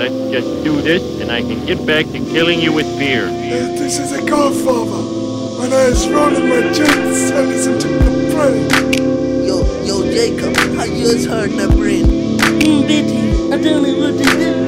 But let's just do this and I can get back to killing you with beer. this is a godfather. When I was rolling my joints, I listened to the brain. Yo, yo, Jacob, how yours heard the brain? Mm, Betty, I don't know what to do.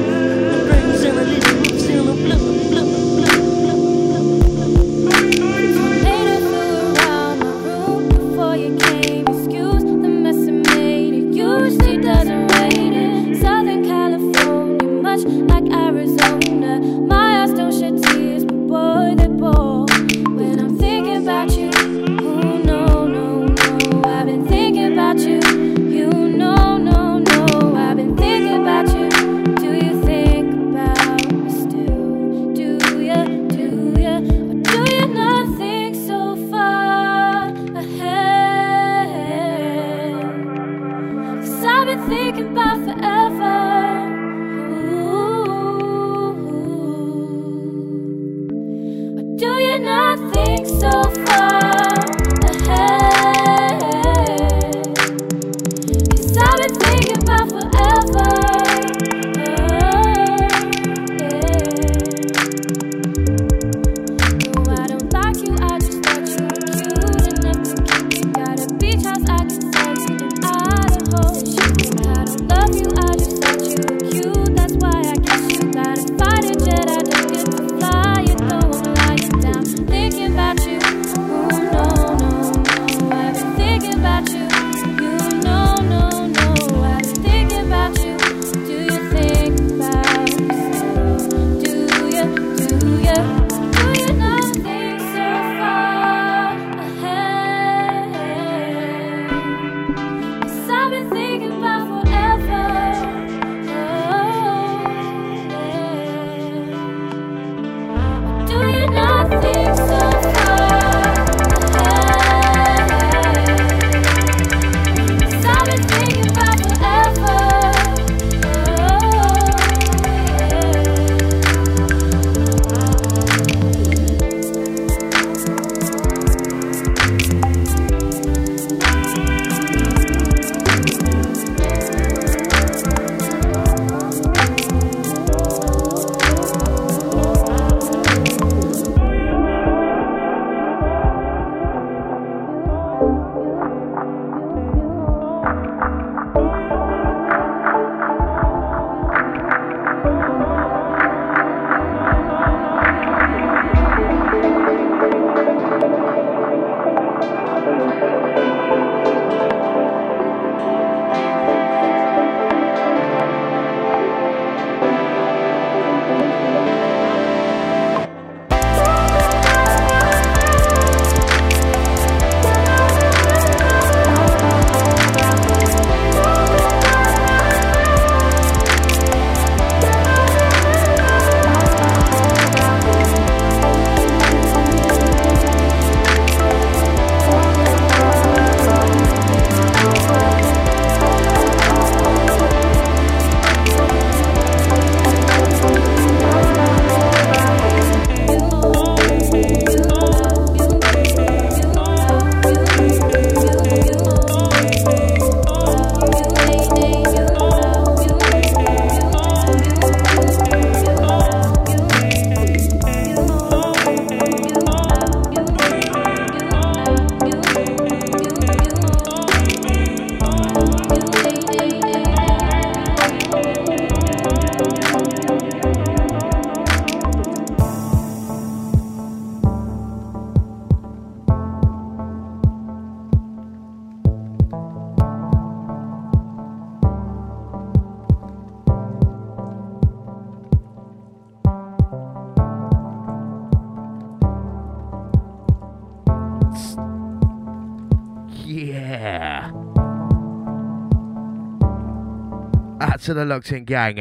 to the locked in gang.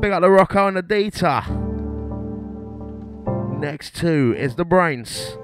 Big up the Rocco and the Dita. Next two is the BrainZ.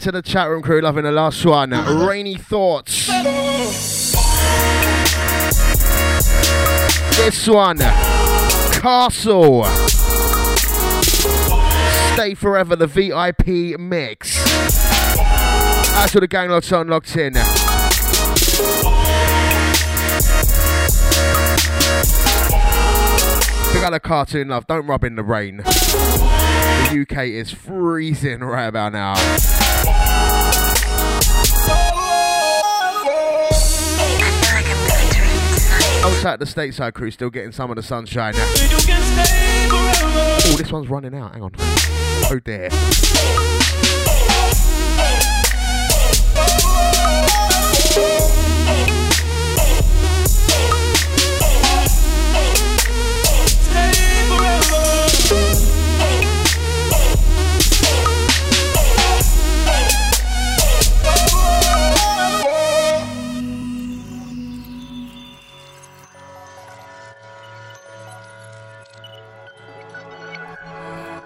to the chat room crew loving the last one. Rainy Thoughts. This one. Castle. Stay Forever, the VIP mix. That's all the gang locked on, locked in. Pick out the cartoon, love. Don't rub in the rain. The UK is freezing right about now. Outside the stateside crew, still getting some of the sunshine now. Oh, this one's running out. Hang on. Oh dear. Oh,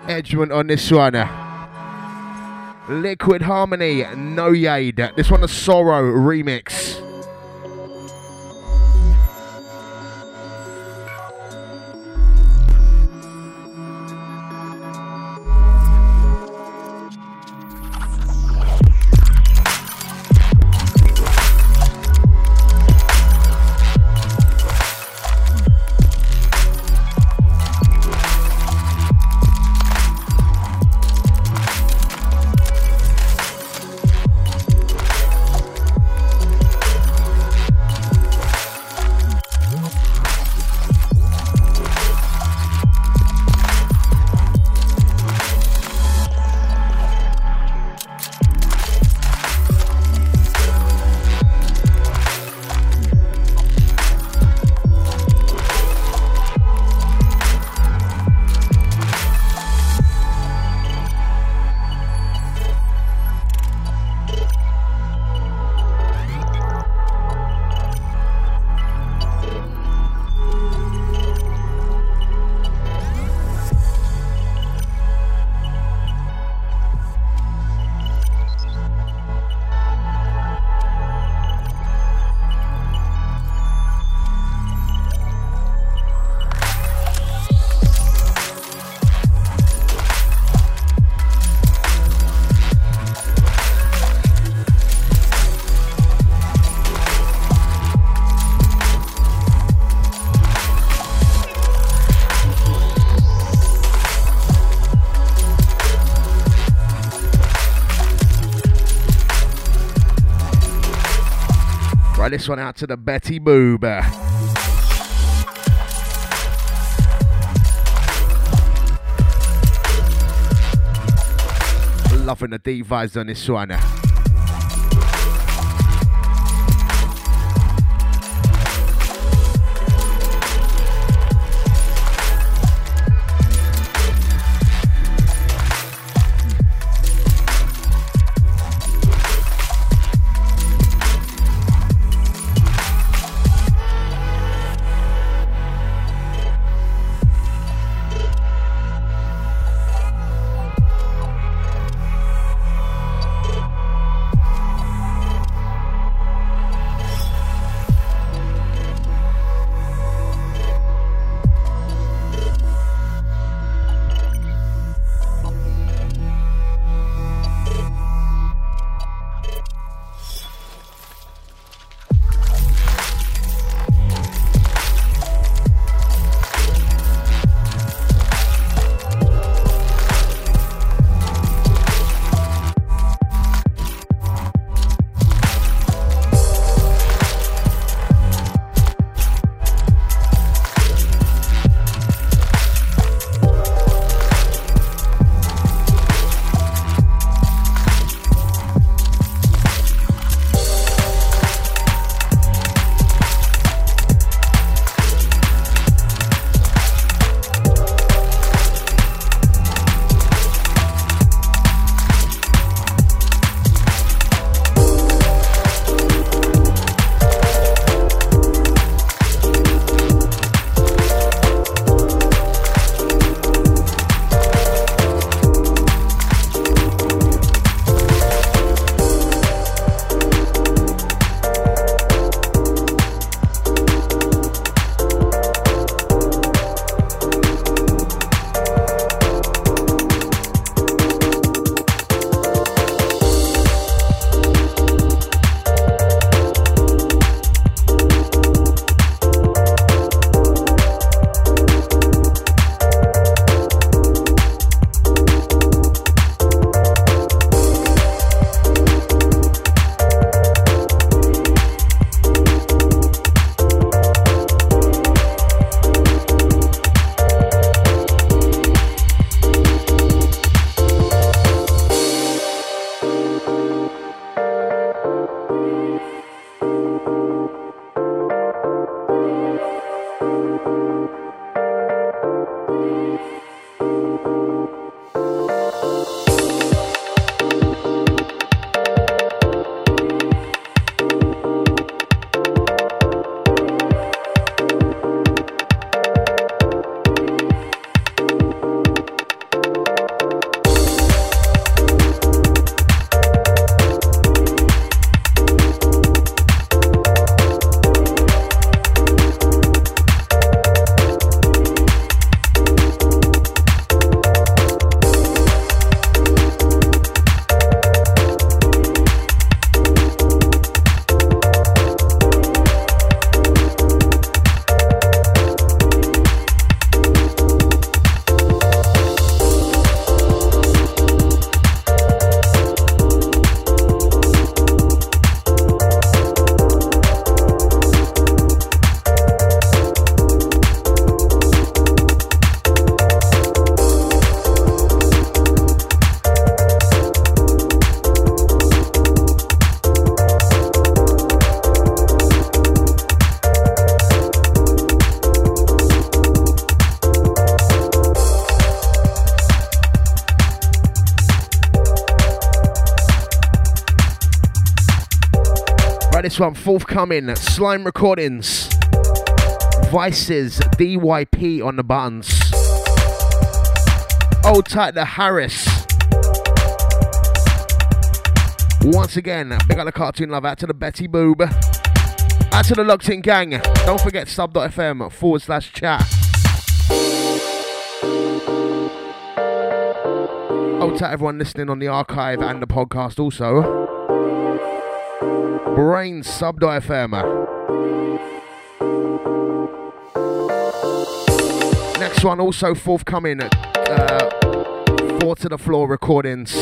Edgement on this one. Liquid Harmony, No Yade. This one, a Sorrow remix. This one out to the Betty Boob. Loving the deep vibes on this one. This one forthcoming Slime Recordings. Vices DYP on the buttons. Old tight the Harris. Once again, big up the cartoon love out to the Betty Boob. Out to the Locked In Gang. Don't forget sub.fm forward slash chat. Old to everyone listening on the archive and the podcast also. Brain sub.fm. Next one also forthcoming. Uh, Four to the Floor recordings.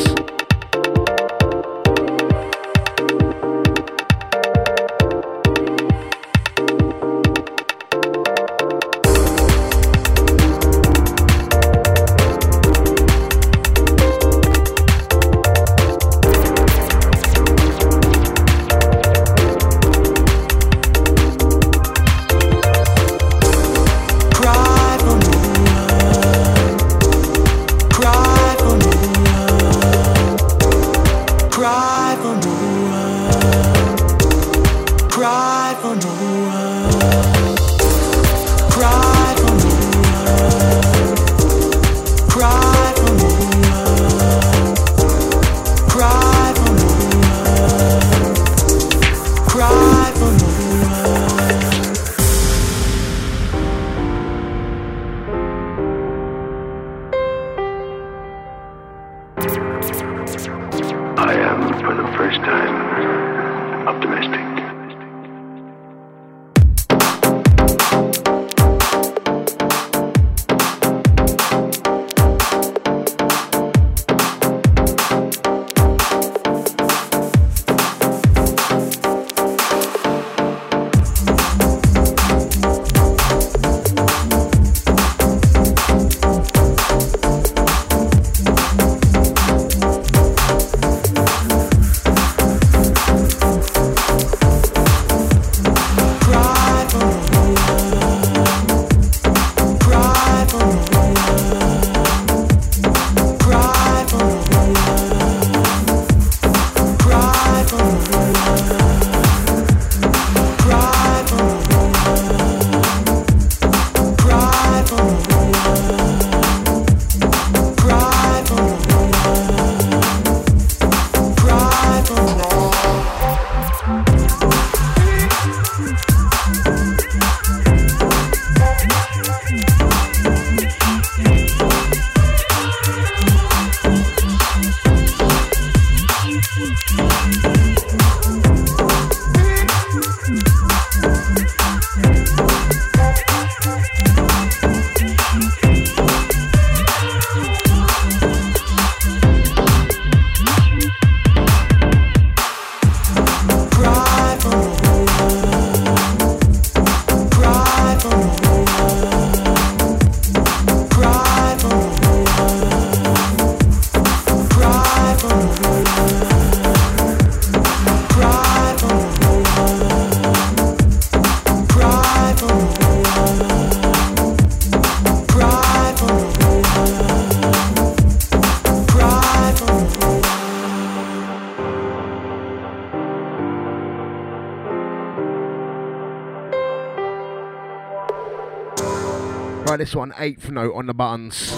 This one, eighth note on the buttons.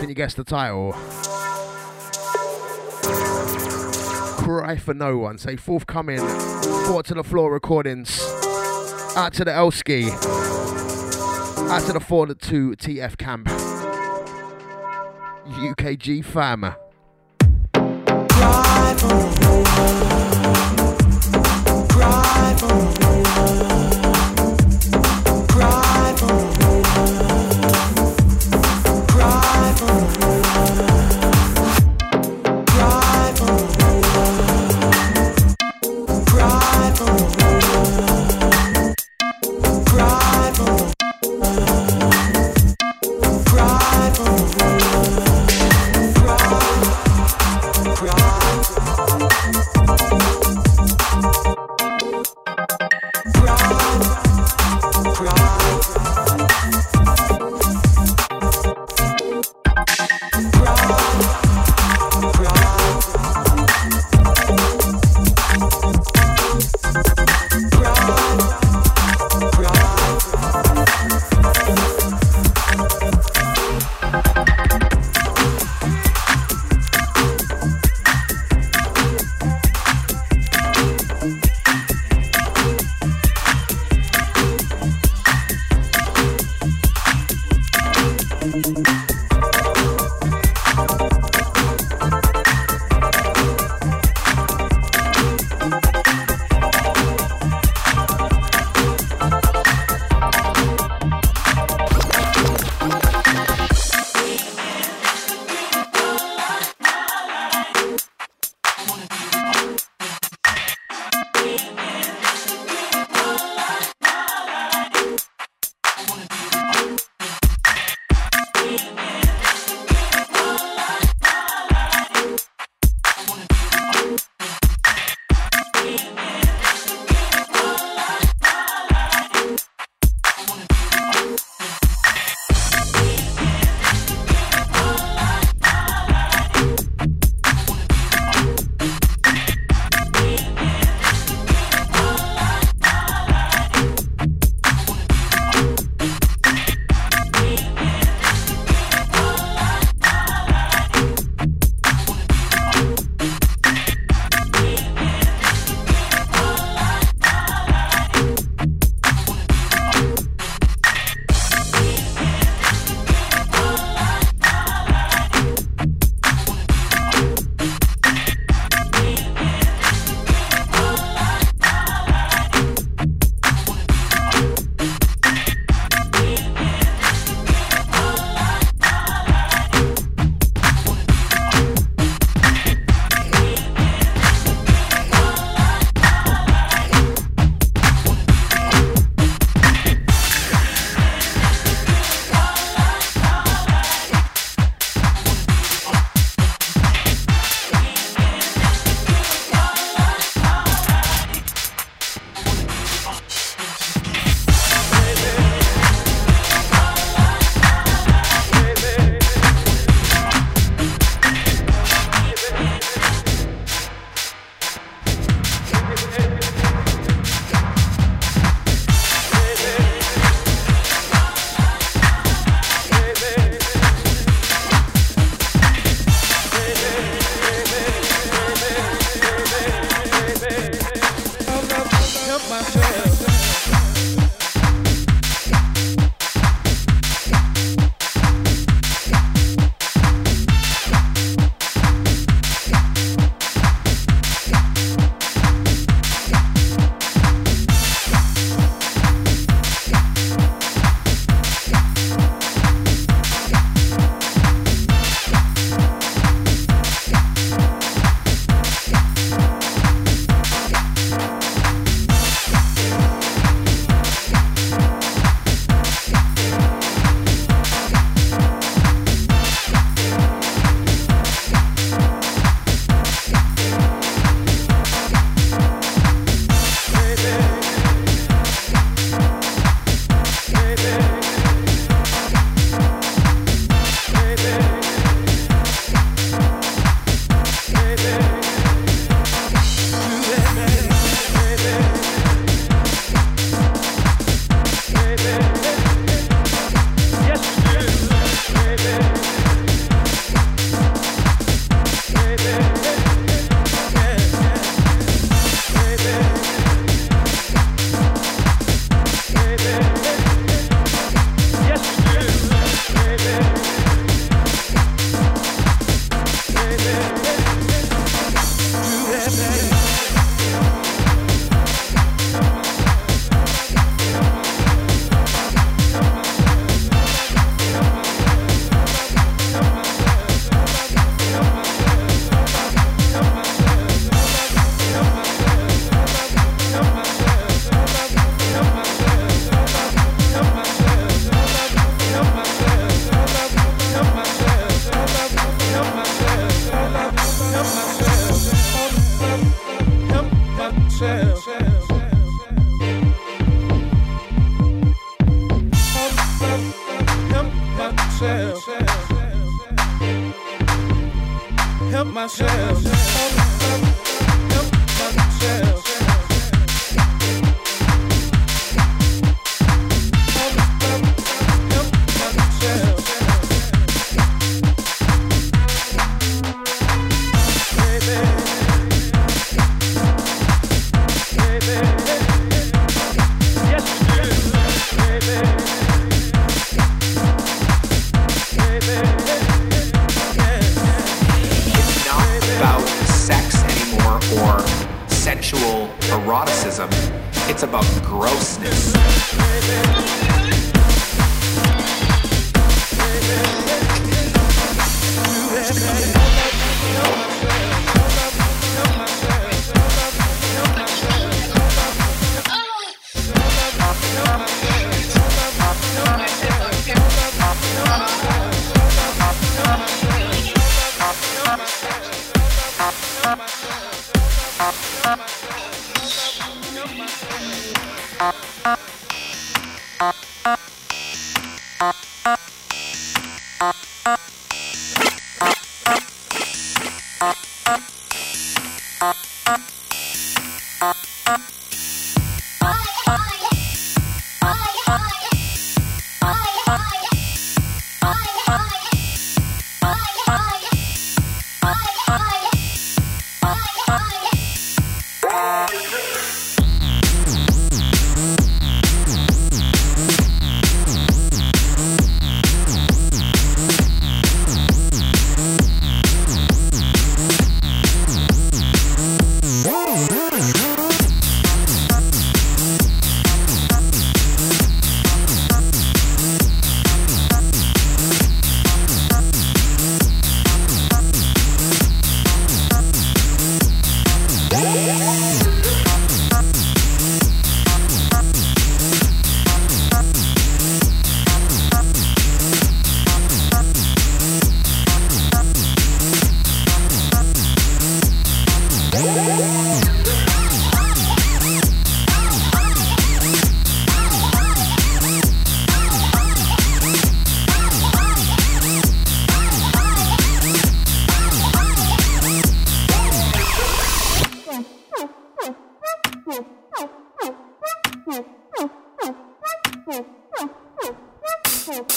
Can you guess the title? Cry for no one. Say forthcoming. Four to the floor recordings. Out to the Elski. Out to the four to two TF camp. UKG fam. Cry for no one. Cry for no one.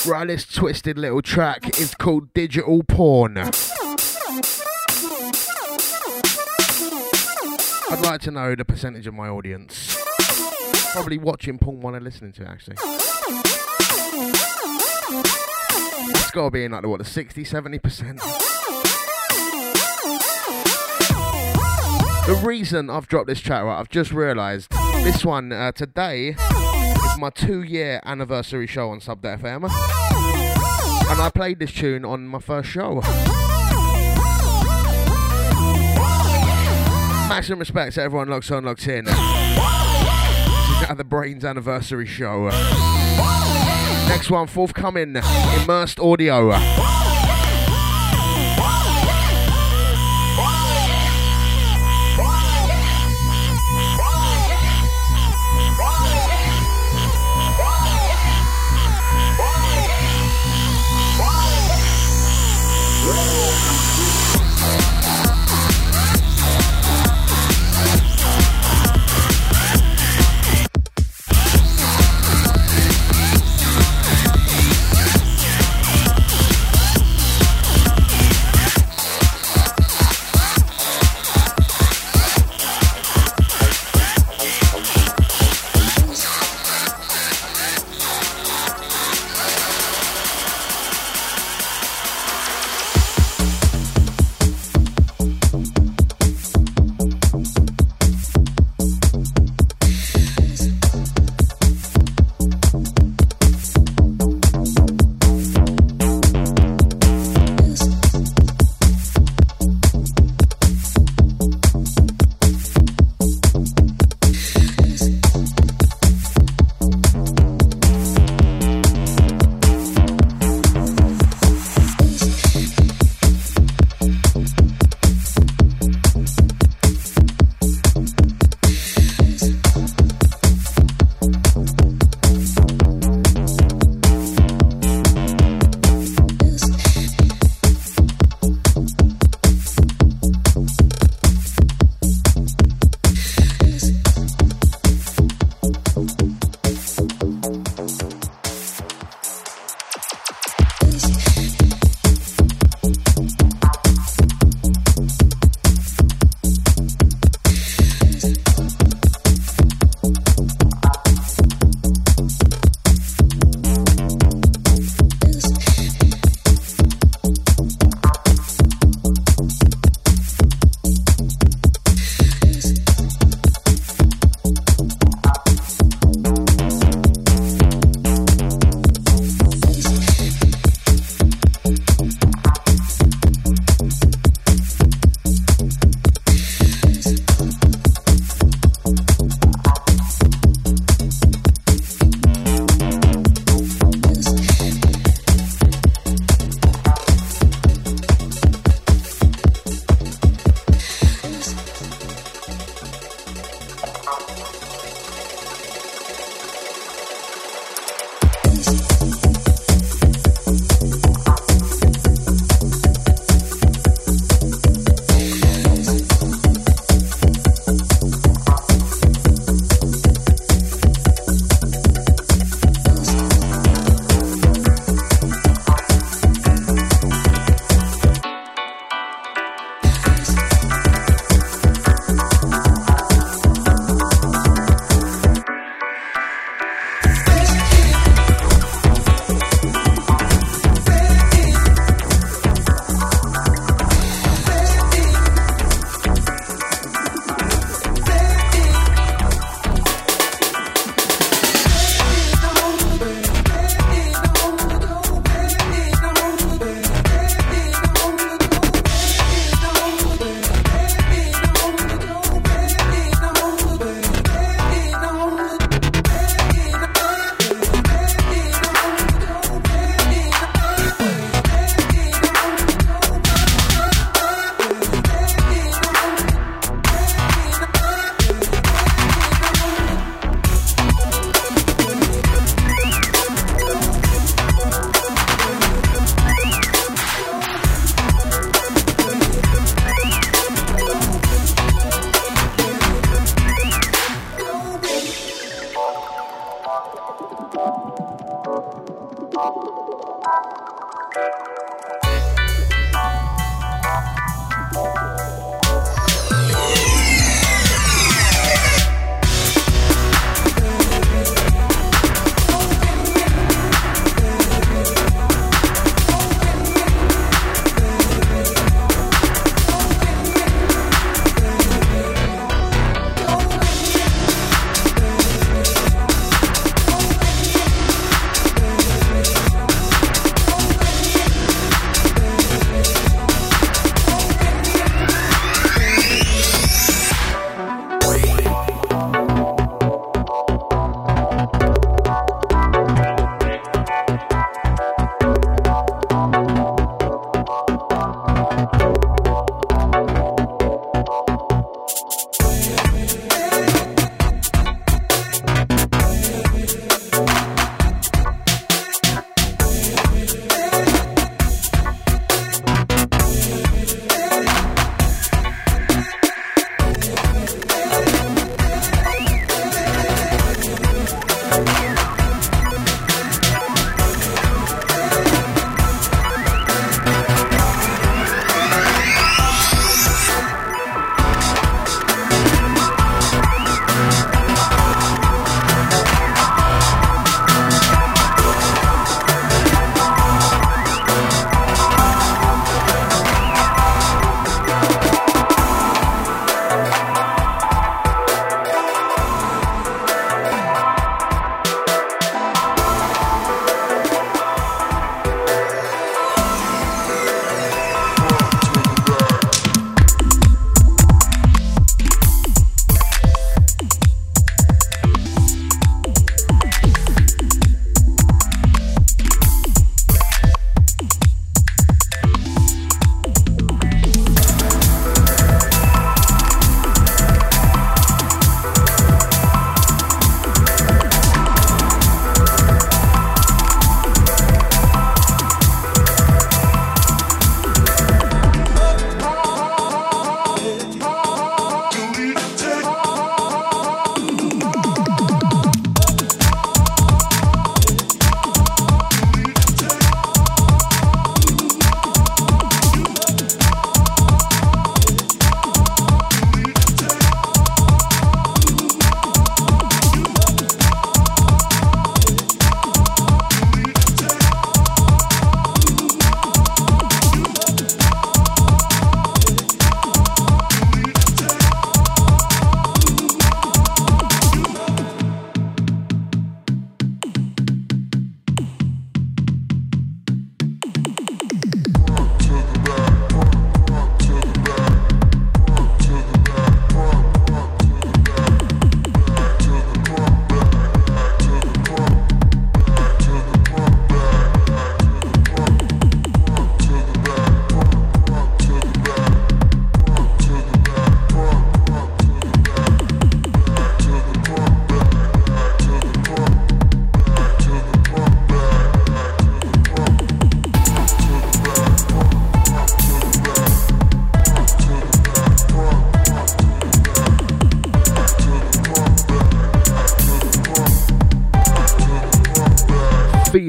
Right, this twisted little track is called Digital Porn. I'd like to know the percentage of my audience. Probably watching porn while they're listening to it, actually. It's got to be in like the, what, the 60, 70%. The reason I've dropped this track, right, I've just realised this one uh, today is my two year anniversary show on Sub.fm. And I played this tune on my first show. Maximum respect to everyone locked on, locked in. This the BrainZ anniversary show. Next one forthcoming, immersed audio.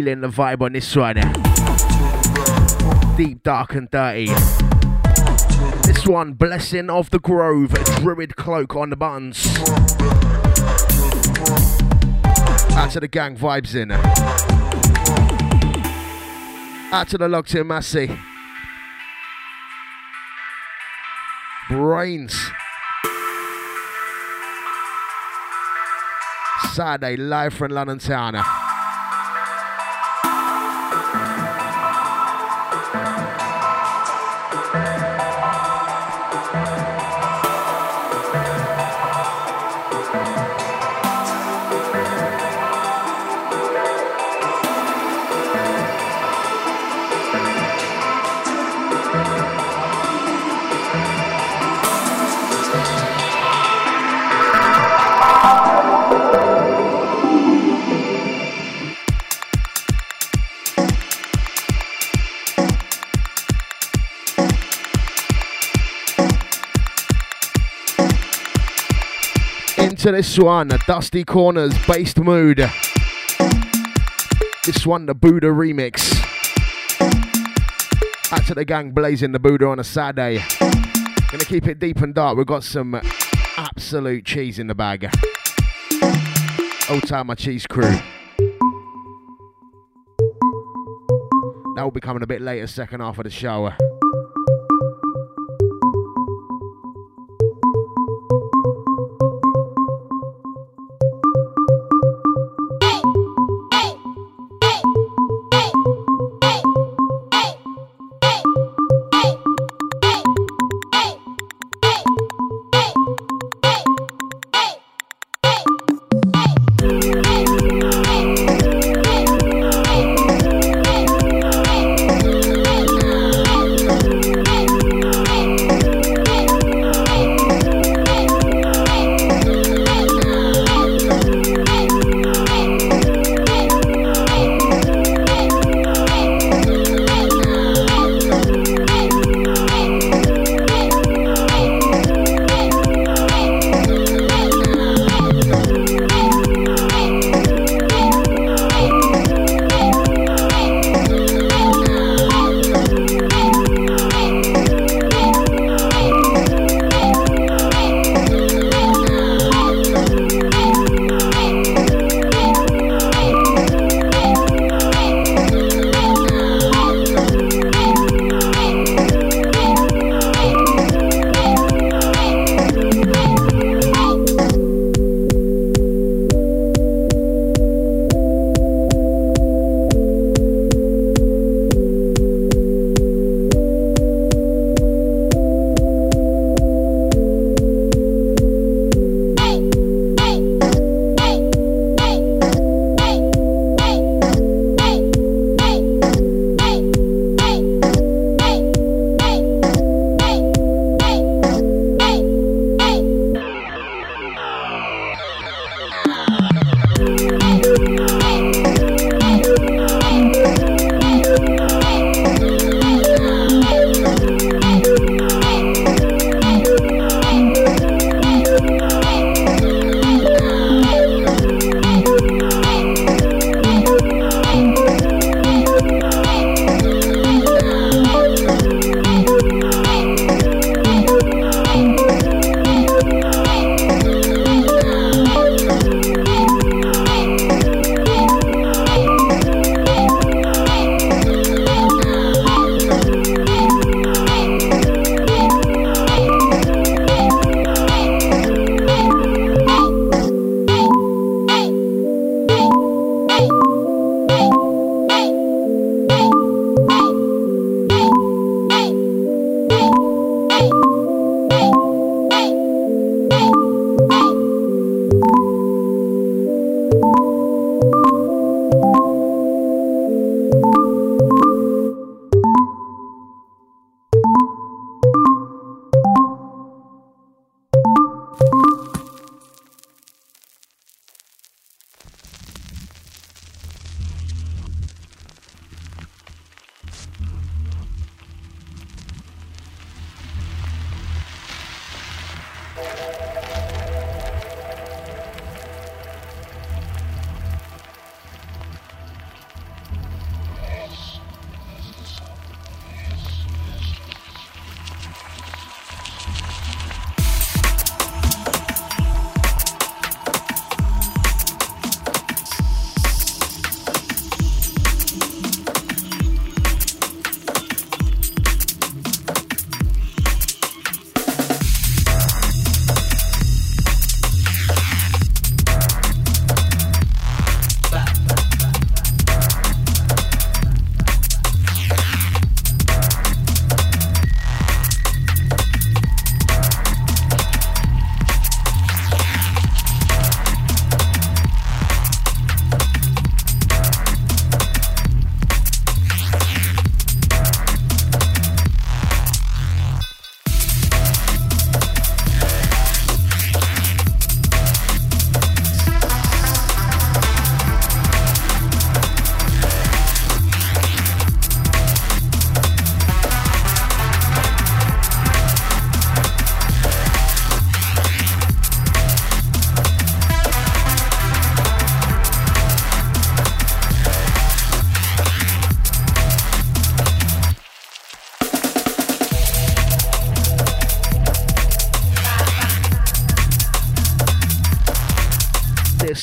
Feeling the vibe on this one. Deep, dark, and dirty. This one, Blessing of the Grove, Druid Cloak on the buttons. Out to the gang vibes in. Out to the locked in Massey. BrainZ. Saturday, live from London Town. Into this one, Dusty Corners, based mood. This one, the Buddha remix. Out to the gang blazing the Buddha on a Saturday. Gonna keep it deep and dark. We've got some absolute cheese in the bag. Old time my cheese crew. That will be coming a bit later, second half of the show.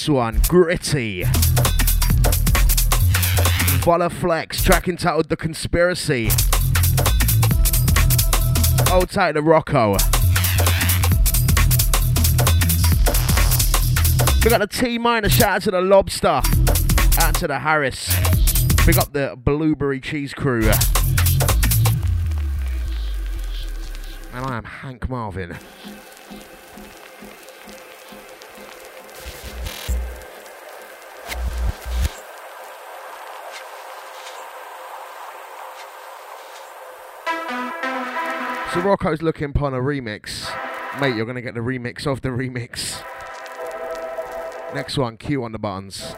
This one, Gritty. Follow Flex, track entitled The Conspiracy. Hold tight to Rocco. We got the T minor, shout out to the Lobster, out to the Harris. Big up the Blueberry Cheese Crew. And I am Hank Marvin. So Rocco's looking upon a remix. Mate, you're gonna get the remix of the remix. Next one, Q on the buttons.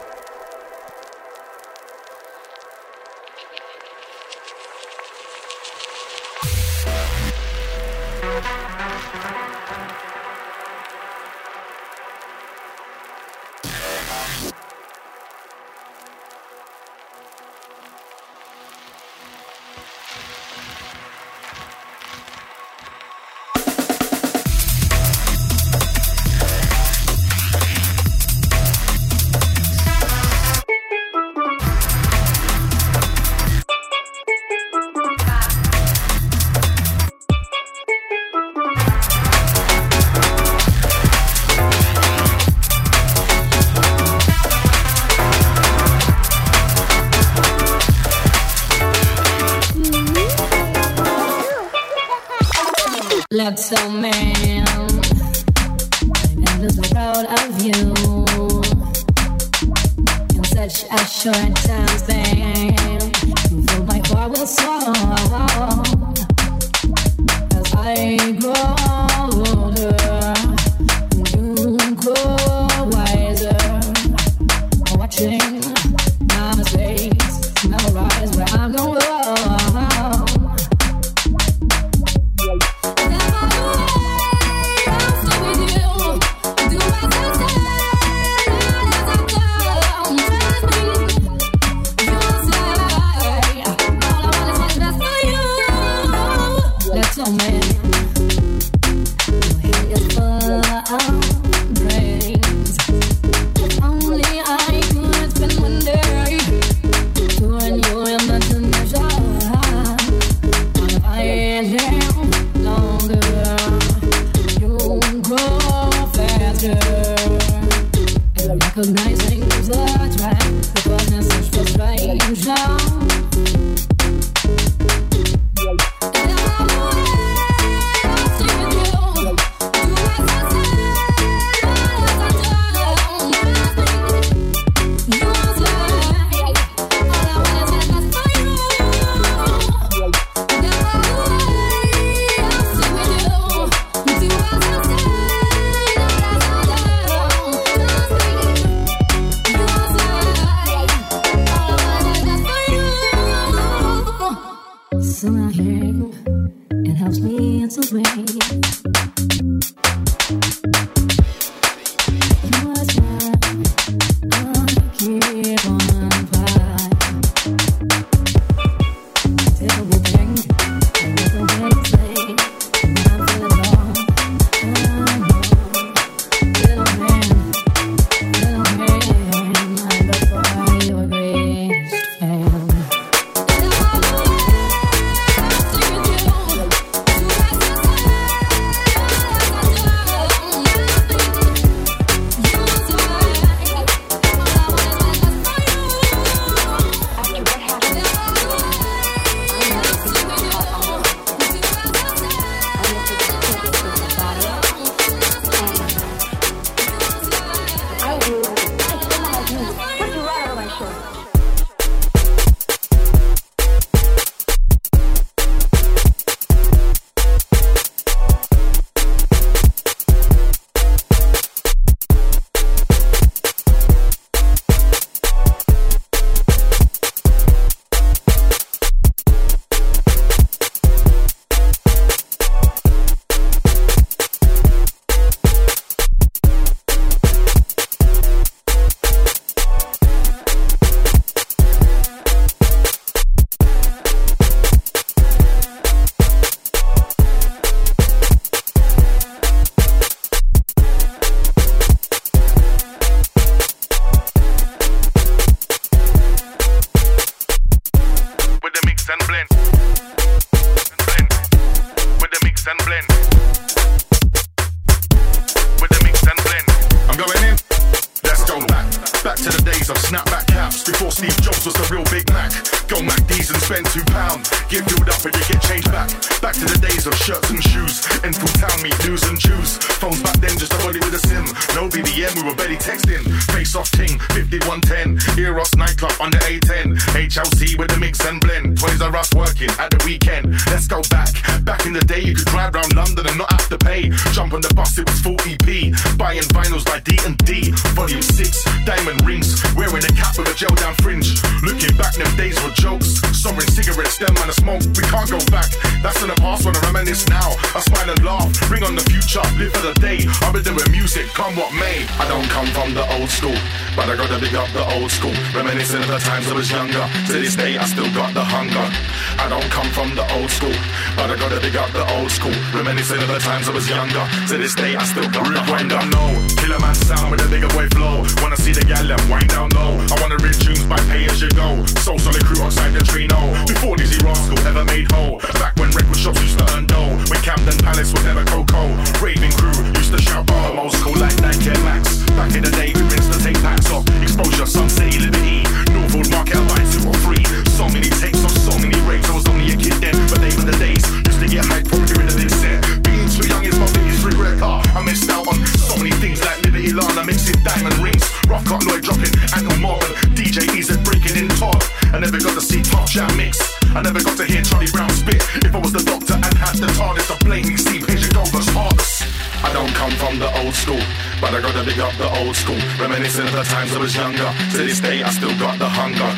at the TARDIS, the blatantly see pigeon overs harvest. I don't come from the old school, but I gotta dig up the old school. reminiscing of the times I was younger, to this day I still got the hunger.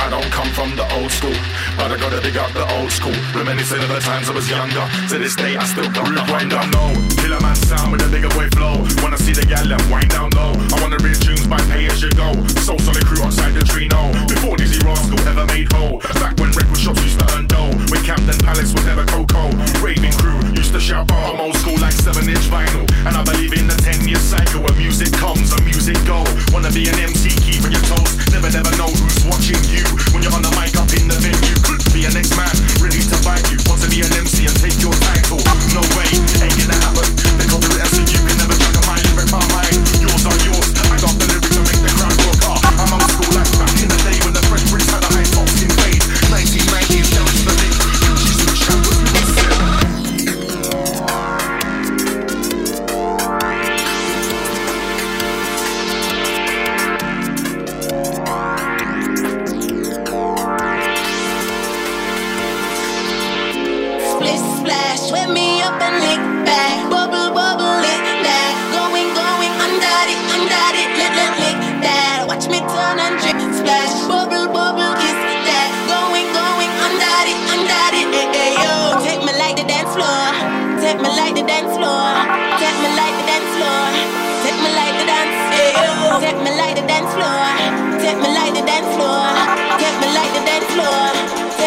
I don't come from the old school, but I gotta dig up the old school. reminiscing of the times I was younger, to this day I still got Root the wind hunger. Down low, killer man sound with a bigger boy flow. Wanna see the gal and wind down low. I wanna read tunes by pay as you go. So Solid Crew outside the tree no. Before Dizzee Rascal ever made whole, back when record shops used to earn dough. When Camden Palace was never cocoa. Raving crew used to shout I'm old school like 7 inch vinyl. And I believe in the 10 year cycle where music comes and music go. Wanna be an MC, keep your toes. Never, never know who's watching you when you're on the mic up in the venue. Could be an next man, ready to bite you. Want to be an MC and take your title. No way, ain't gonna happen. They call me an MC, you can never track a my lyric, my mind.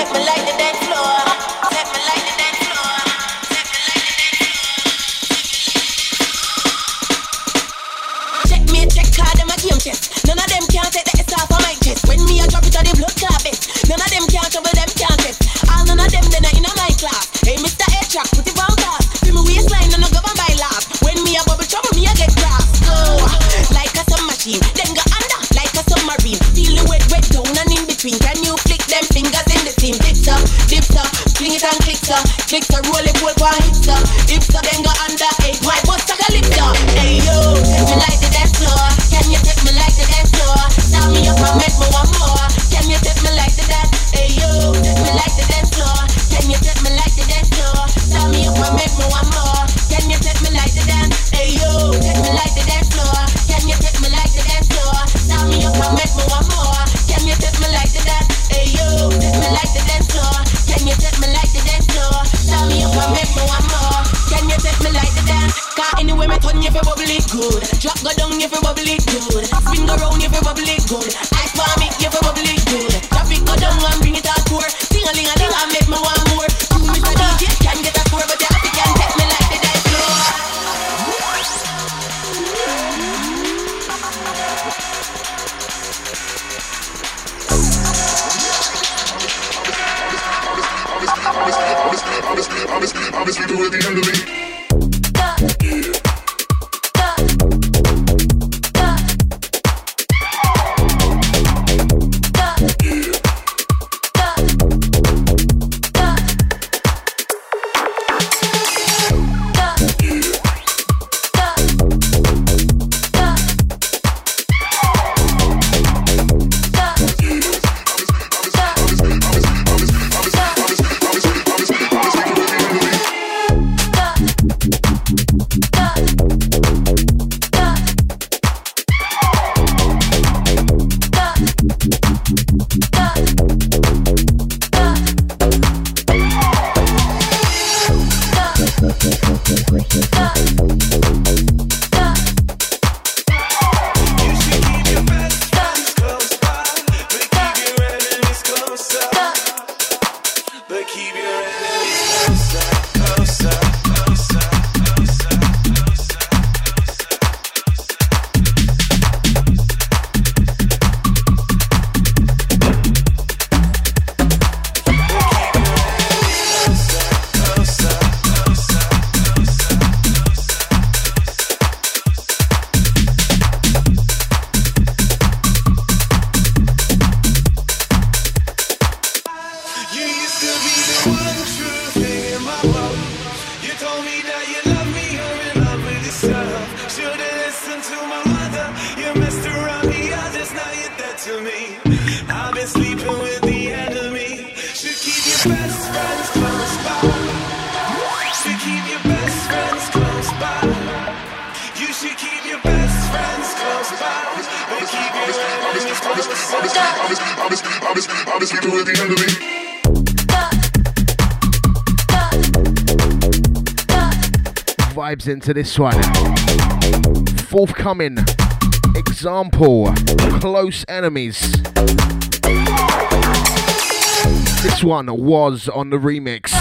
protect me like Take that roll honest, honest, honest people at the end of me. to this one. Forthcoming example Close Enemies. This one was on the remix.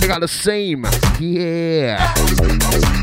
They got the same. Yeah.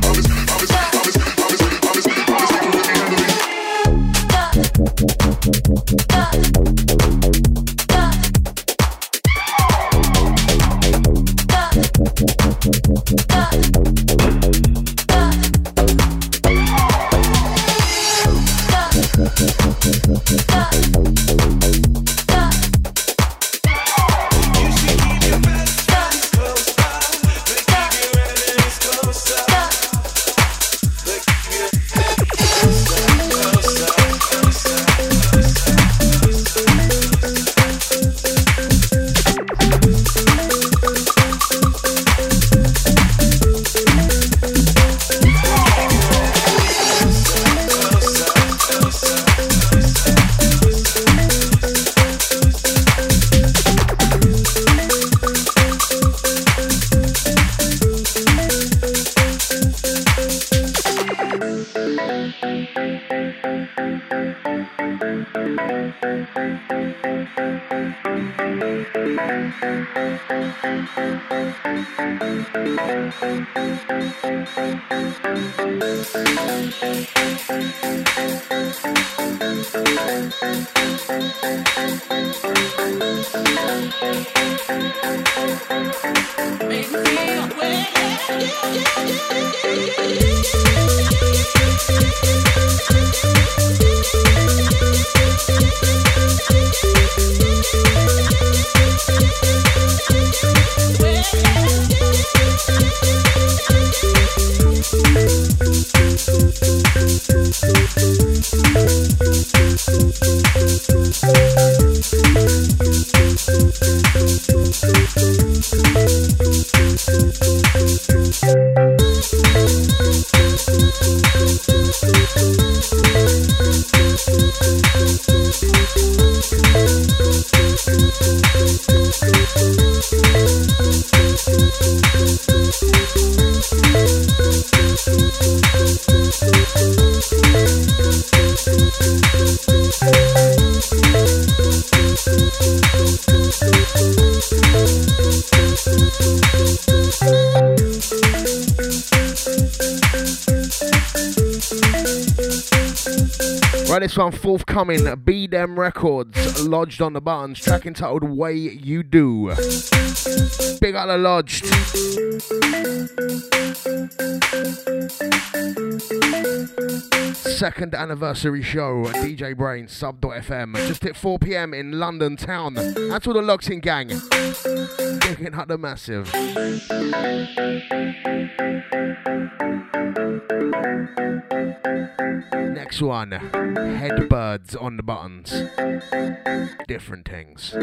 Forthcoming. Be Them Records, lodged on the buttons. Track entitled Way You Do. Big up the lodged. Second anniversary show DJ Brain Sub.fm. Just hit 4 pm in London town. That's all the Loxing gang. Picking up the massive. Next one headbirds on the buttons. Different things.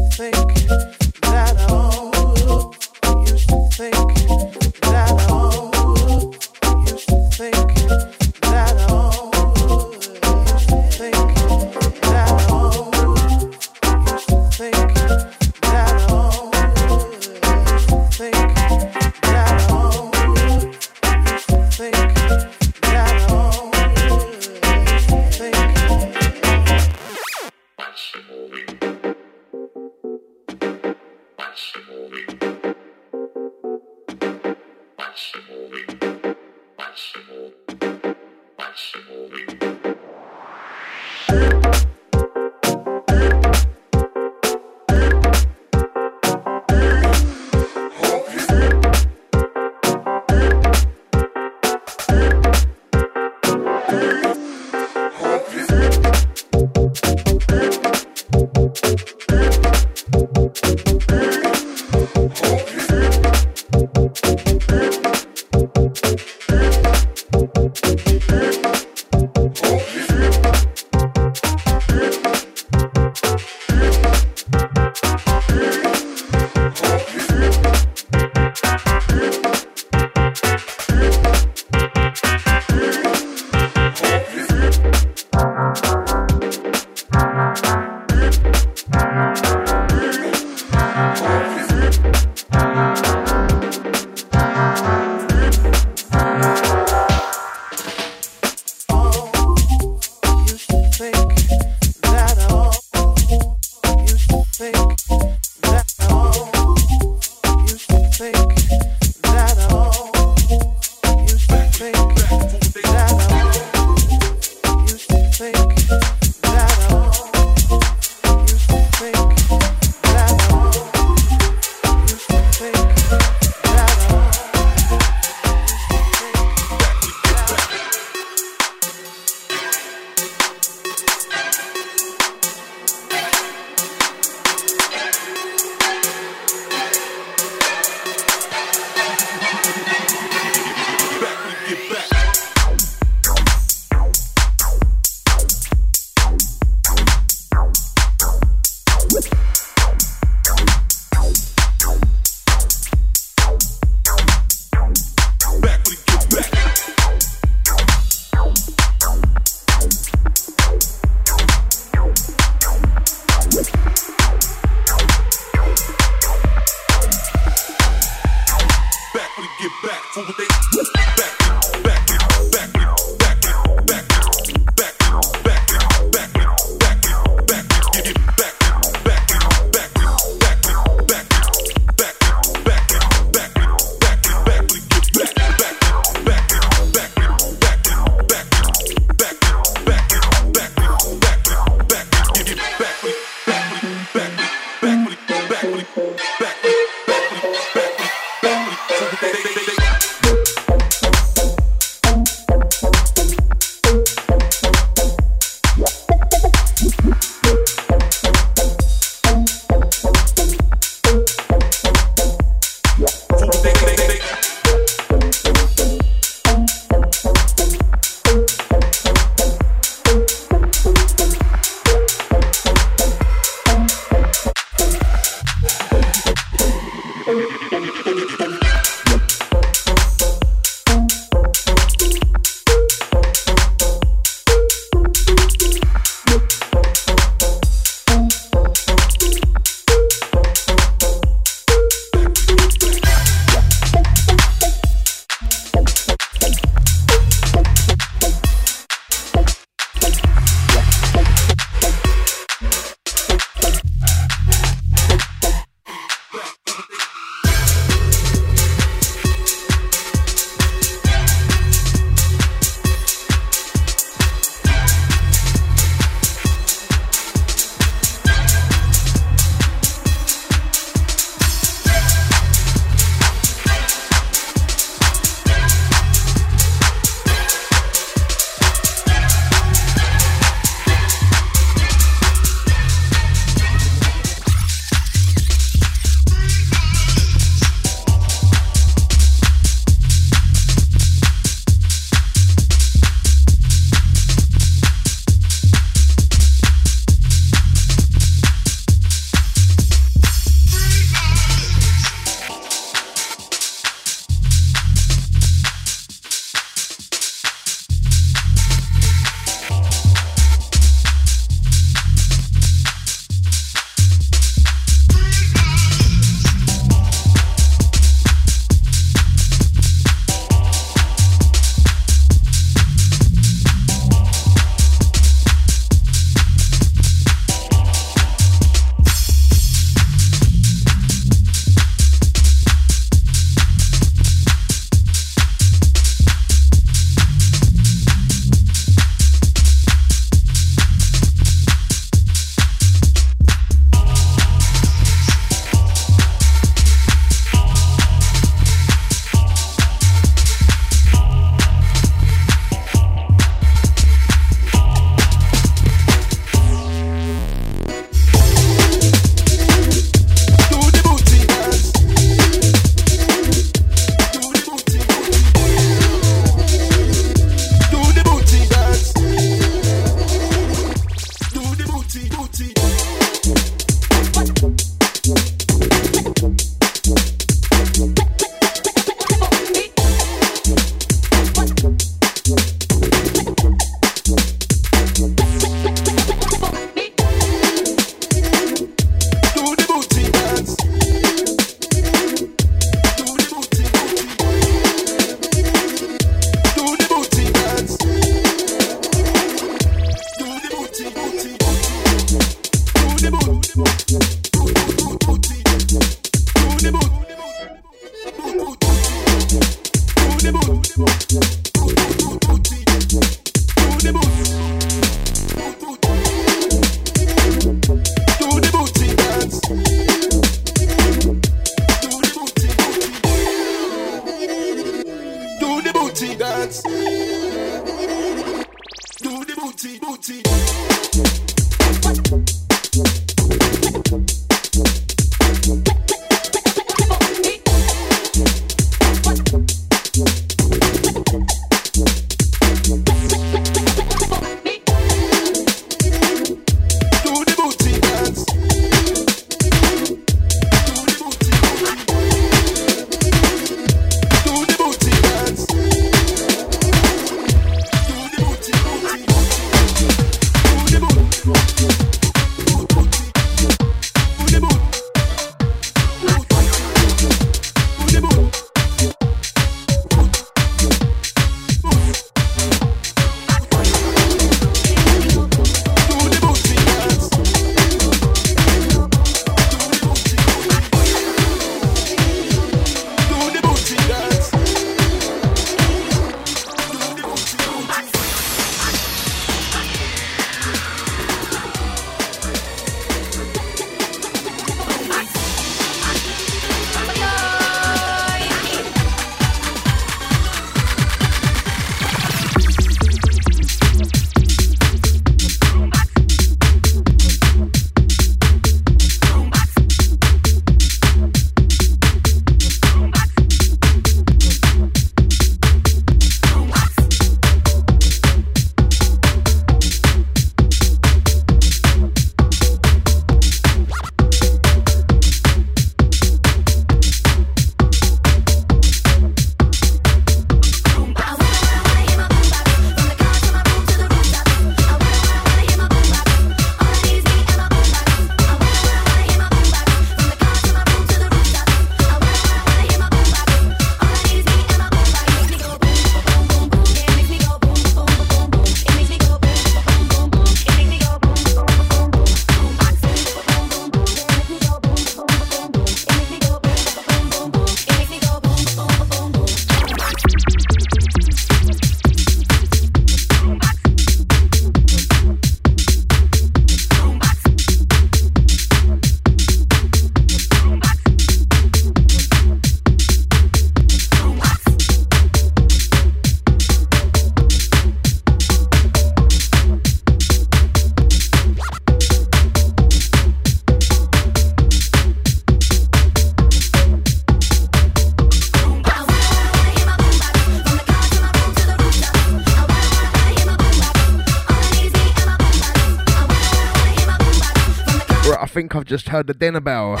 Just heard the dinner bell.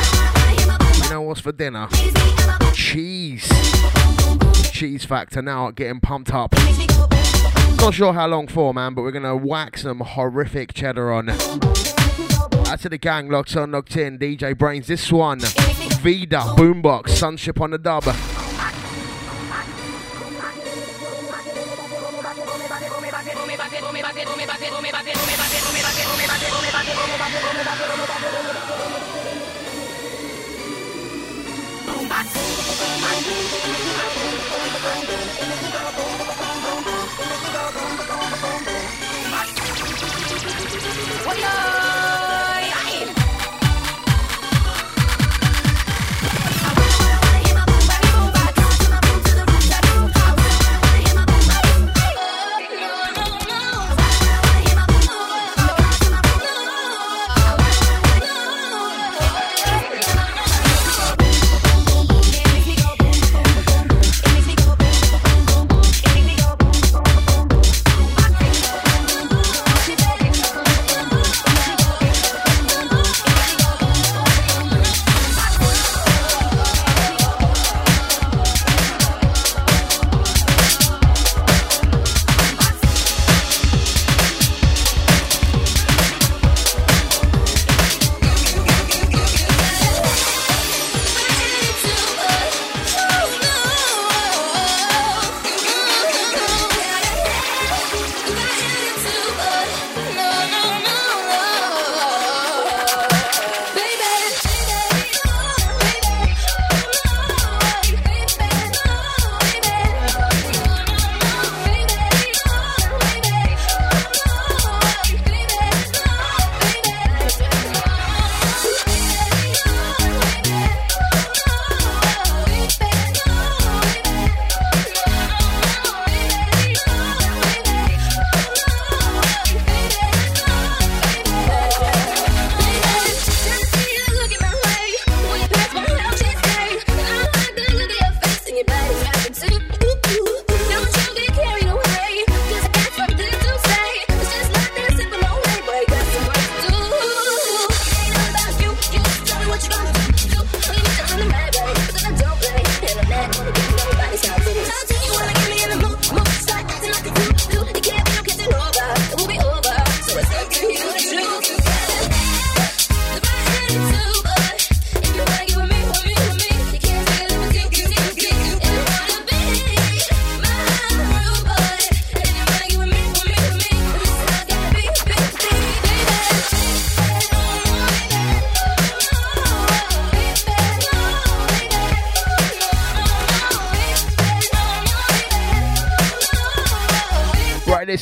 You know what's for dinner? Cheese. Cheese factor now getting pumped up. Not sure how long for, man, but we're gonna whack some horrific cheddar on. Out to the gang, locked on, locked in. DJ BrainZ, this one. Vida, Boombox, Sunship on the dub.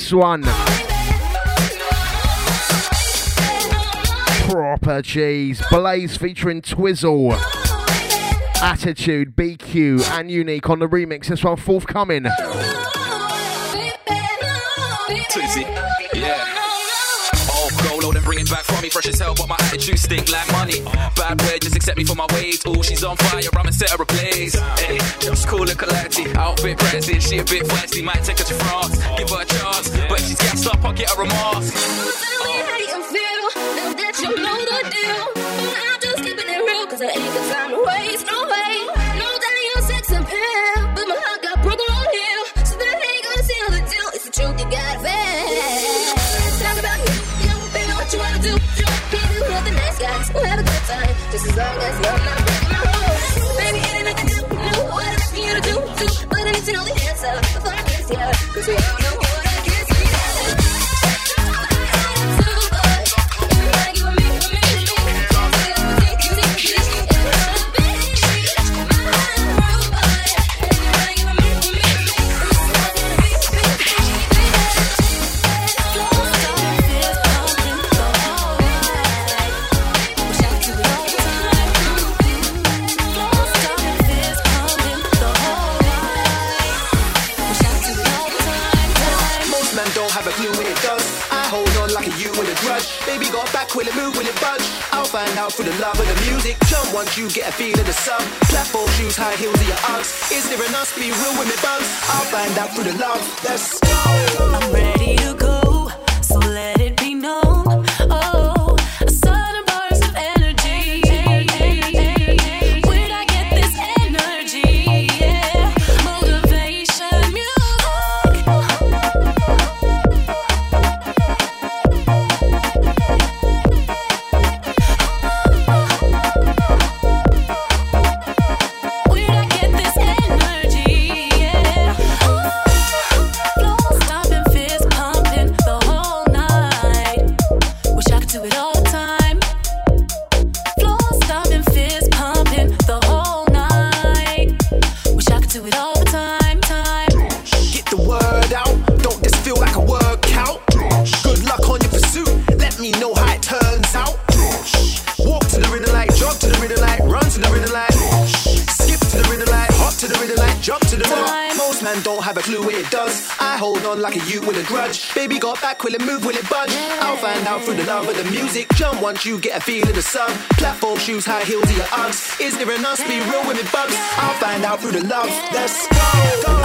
This one. Proper cheese. Blaze featuring Twizzle. Attitude, BQ, and Unique on the remix. This one forthcoming. Tizzy, yeah. Oh, go load and bring it back for me. Fresh as hell, but my attitude stink like money. Bad way, just accept me for my ways. Oh, she's on fire, I'm and set her ablaze. Collected. Outfit pressing, she a bit feisty. Might take her to France, give her a chance. But she's gassed up, I'll get her a. Cause we Once you get a feel of the sub. Platform shoes, high heels, your Uggs. Is there an us? Be real with me, buzz. I'll find out through the love. Let's go, you get a feel of the sun. Platform shoes, high heels, or your Uggs. Is there an us? Be real with me, bugs. I'll find out through the love. Let's go. I'm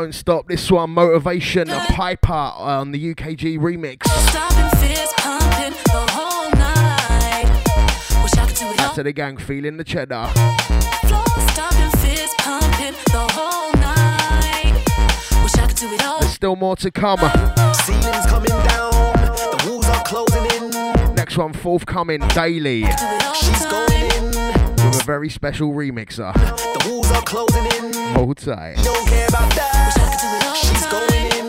don't stop. This one, Motivation, a Piper on the UKG remix. Stopping, fist pumping the whole night. Wish I could do it all. Out to the gang, feeling the cheddar. Floor stomping, fist pumping the whole night. Wish I could do it all. There's still more to come. Ceilings coming down, the walls are closing in. Next one, forthcoming daily She's going in, with a very special remixer. The are closing in. Hold tight. Don't care about that. She's going in.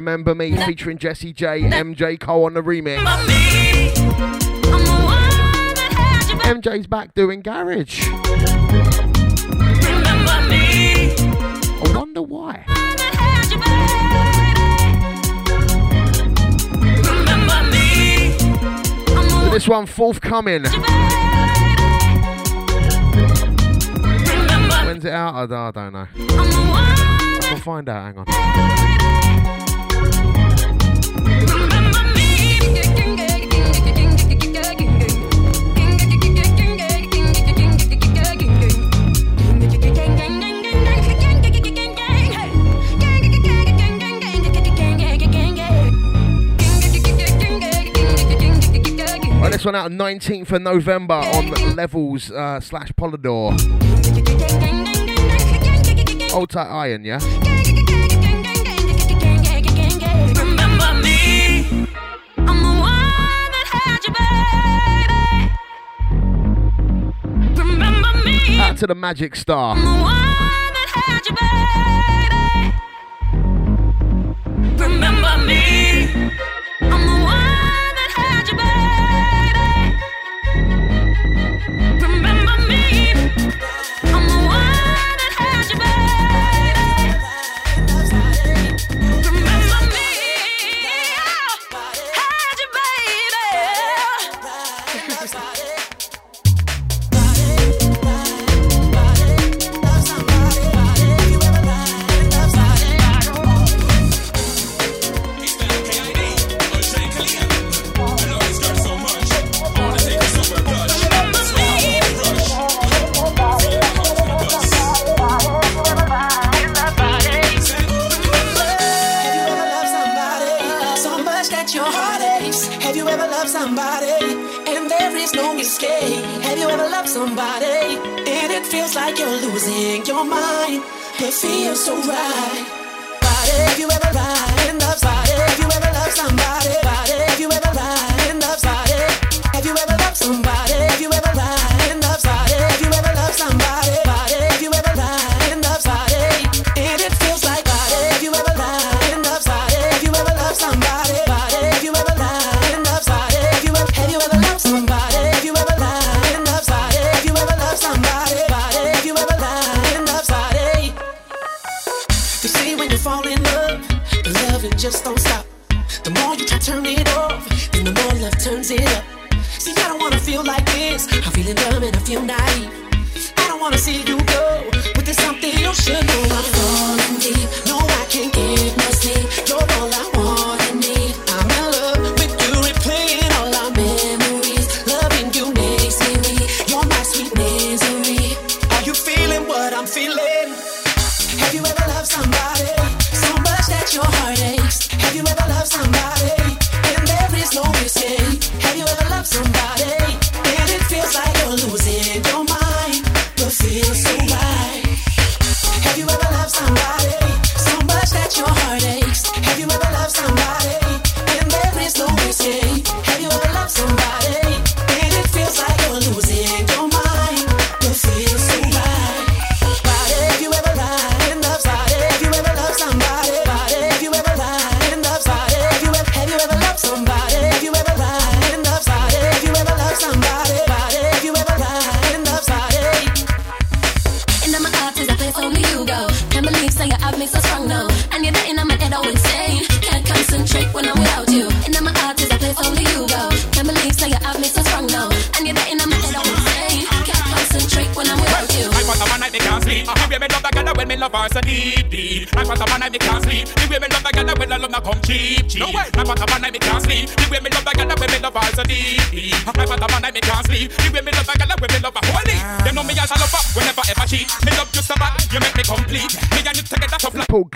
Remember Me featuring Jessie J, MJ Cole on the remix. MJ's back doing garage. I wonder why. This one forthcoming. When's it out? I don't know. We'll find out. Hang on. This one out 19th of November on Levels uh, slash Polydor. Old tight iron, yeah? Out to the magic star. feels like you're losing your mind, but feels so right. Body, you ever ride in the body?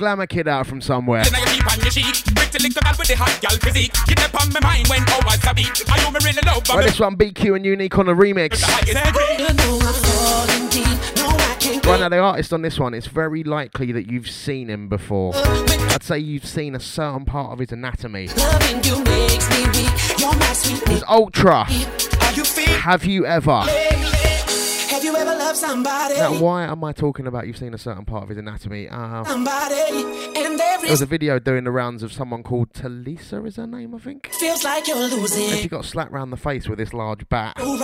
Glamour Kid out from somewhere. Then I keep on your sheet. Pretty little girl with the hot girl physique. Get up on my mind when hours a beat. I know me really love, but Right, this one BQ and Unique on a remix. You know I'm falling deep. No, I can't Right now, the artist on this one, it's very likely that you've seen him before. I'd say you've seen a certain part of his anatomy. Loving you makes me weak. You're my sweet He's ultra. Are you feel? Have you ever? Somebody? Now, why am I talking about you've seen a certain part of his anatomy? Uh, Somebody, and there there was a video doing the rounds of someone called Tulisa, is her name, I think? feels like you're And she got slapped round the face with this large bat. Well,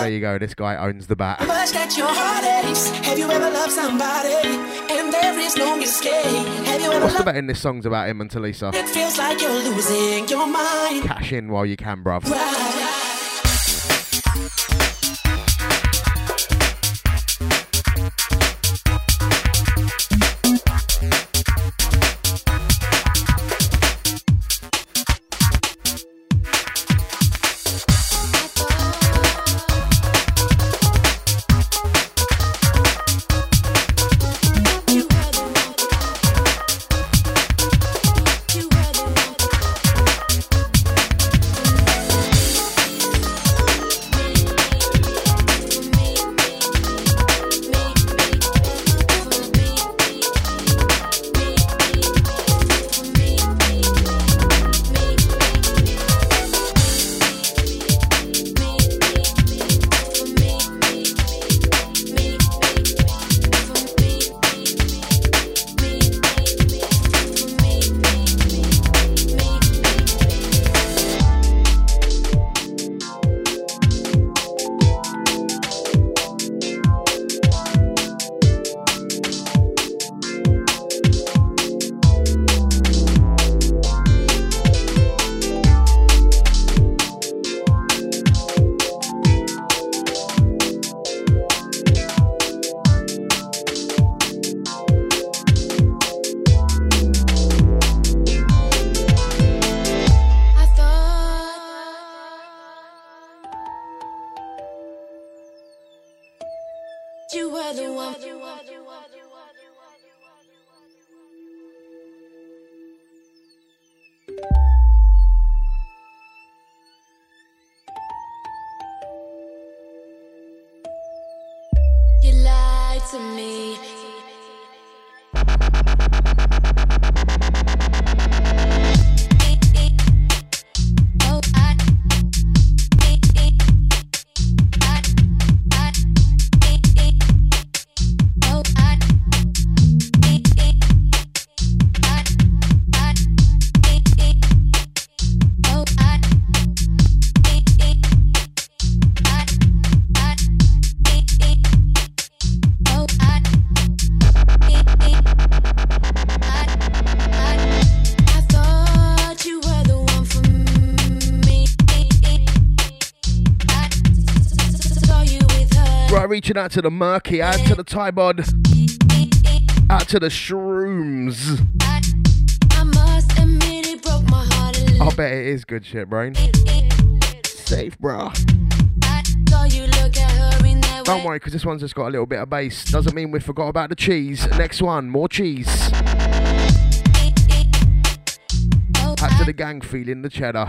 there you go, this guy owns the bat. Much that your heart aches. Have you ever loved somebody? And there is no escape. Have you ever What's the betting this song's about him and Tulisa? It feels like you're losing your mind. Cash in while you can, bruv. Right. Out to the Murky, out to the Tybod, out to the Shrooms. I I bet it is good shit, brain. Safe, bruh. Don't worry, because this one's just got a little bit of bass. Doesn't mean we forgot about the cheese. Next one, more cheese. Out to the gang feeling the cheddar.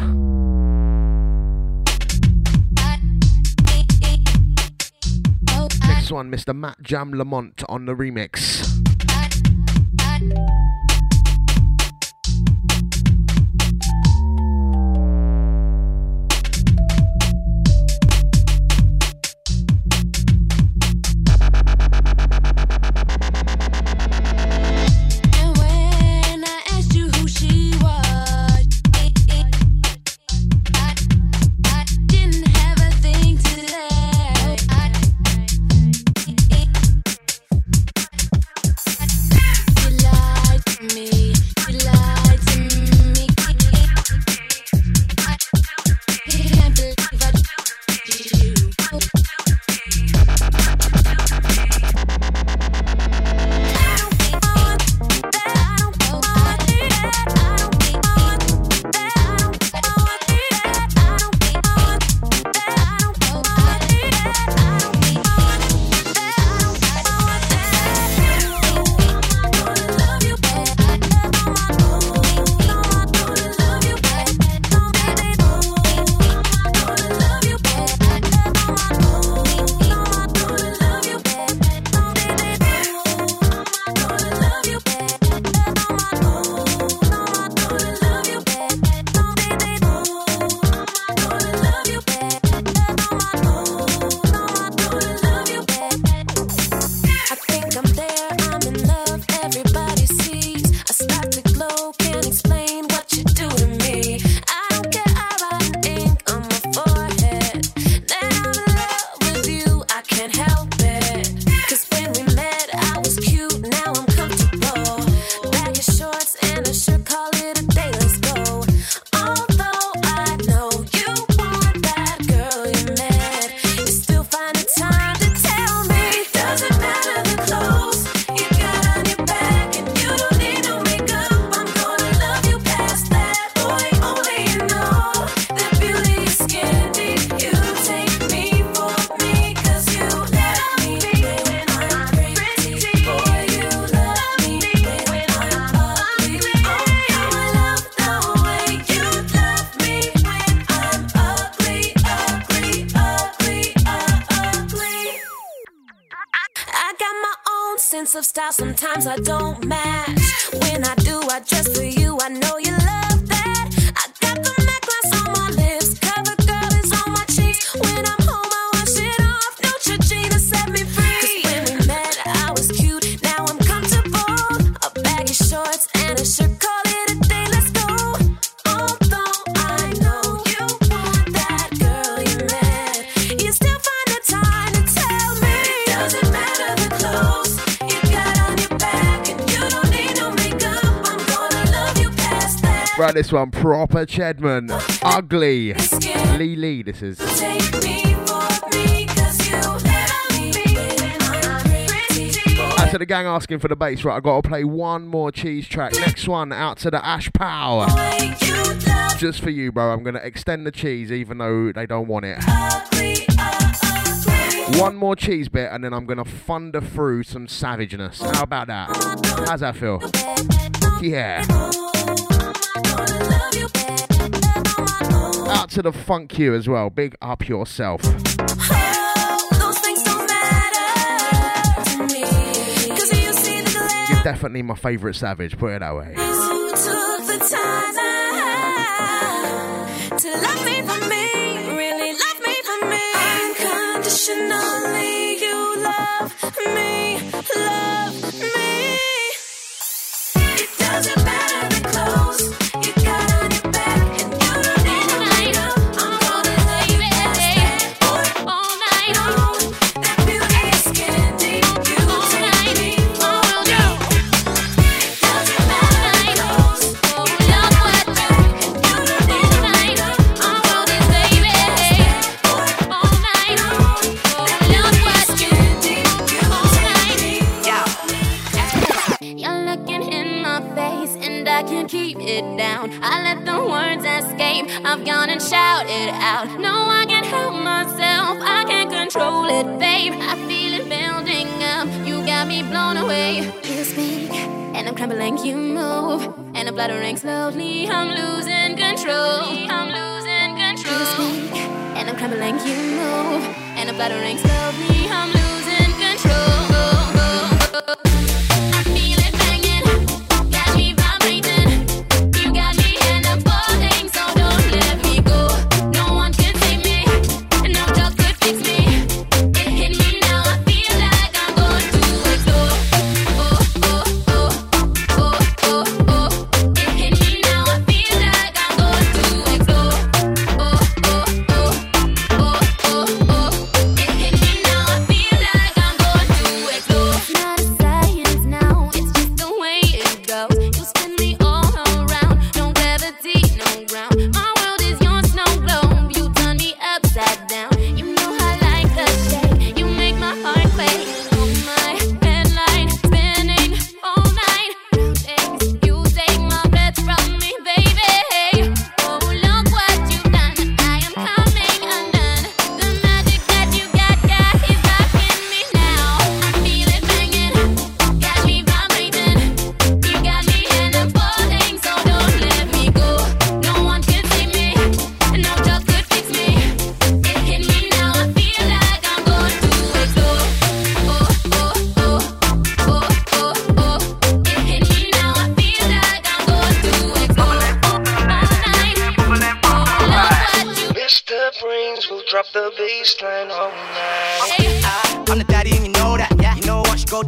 Next one, Mr. Matt Jam Lamont on the remix. Right, this one, proper Chedman. Ugly. Lee Lee, this is. Take me for me, 'cause you let me in. I'm. Out to the gang asking for the bass. Right, i got to play one more cheese track. Next one, out to the Ash Power. Just for you, bro. I'm going to extend the cheese even though they don't want it. One more cheese bit and then I'm going to thunder through some savageness. How about that? How's that feel? Yeah. Out to the funk you as well. Big up yourself. You're definitely my favourite savage, put it that way. Unconditionally, you love me, love escape. I've gone and shouted out. No, I can't help myself. I can't control it, babe. I feel it building up. You got me blown away. You speak and I'm crumbling. You move and I'm fluttering slowly. I'm losing control. I'm losing control. You speak and I'm crumbling. You move and I'm fluttering slowly. I'm losing control.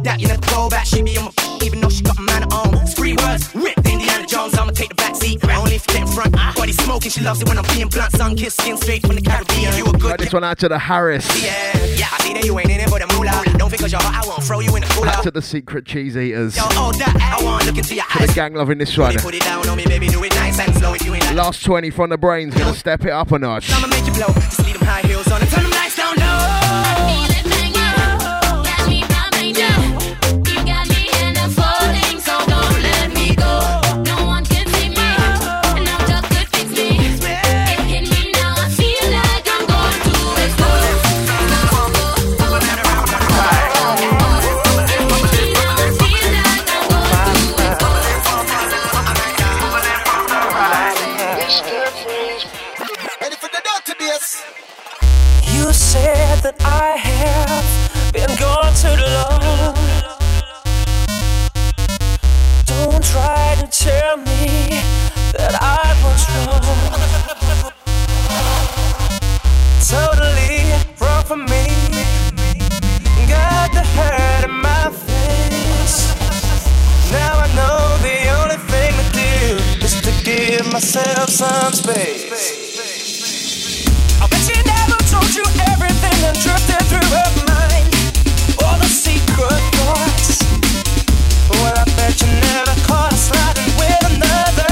What? She go that, you never go back. She be on my f- even though she got a man at home. It's three words, whip Indiana Jones. I'ma take the back seat. Only if you get in front. Body smoking, she loves it when I'm being blunt. Sun kiss skin straight from the Caribbean. You a good Right, this one out to the Harris. yeah. Yeah, I see that you ain't in it for the moolah. Don't think cause you're hot, I won't throw you in the cooler. Out to the secret cheese eaters. Yo, oh, that, eh? I want to look into your eyes. To the gang loving this one. Put it down on me, baby, do it nice and slow if you ain't Last 20 from the BrainZ, gonna step it up a notch. I'ma make you blow. that I have been gone too long. Don't try to tell me that I was wrong. Totally wrong for me. Got the hurt in my face. Now I know the only thing to do is to give myself some space. Well, I bet you never caught a sliding with another.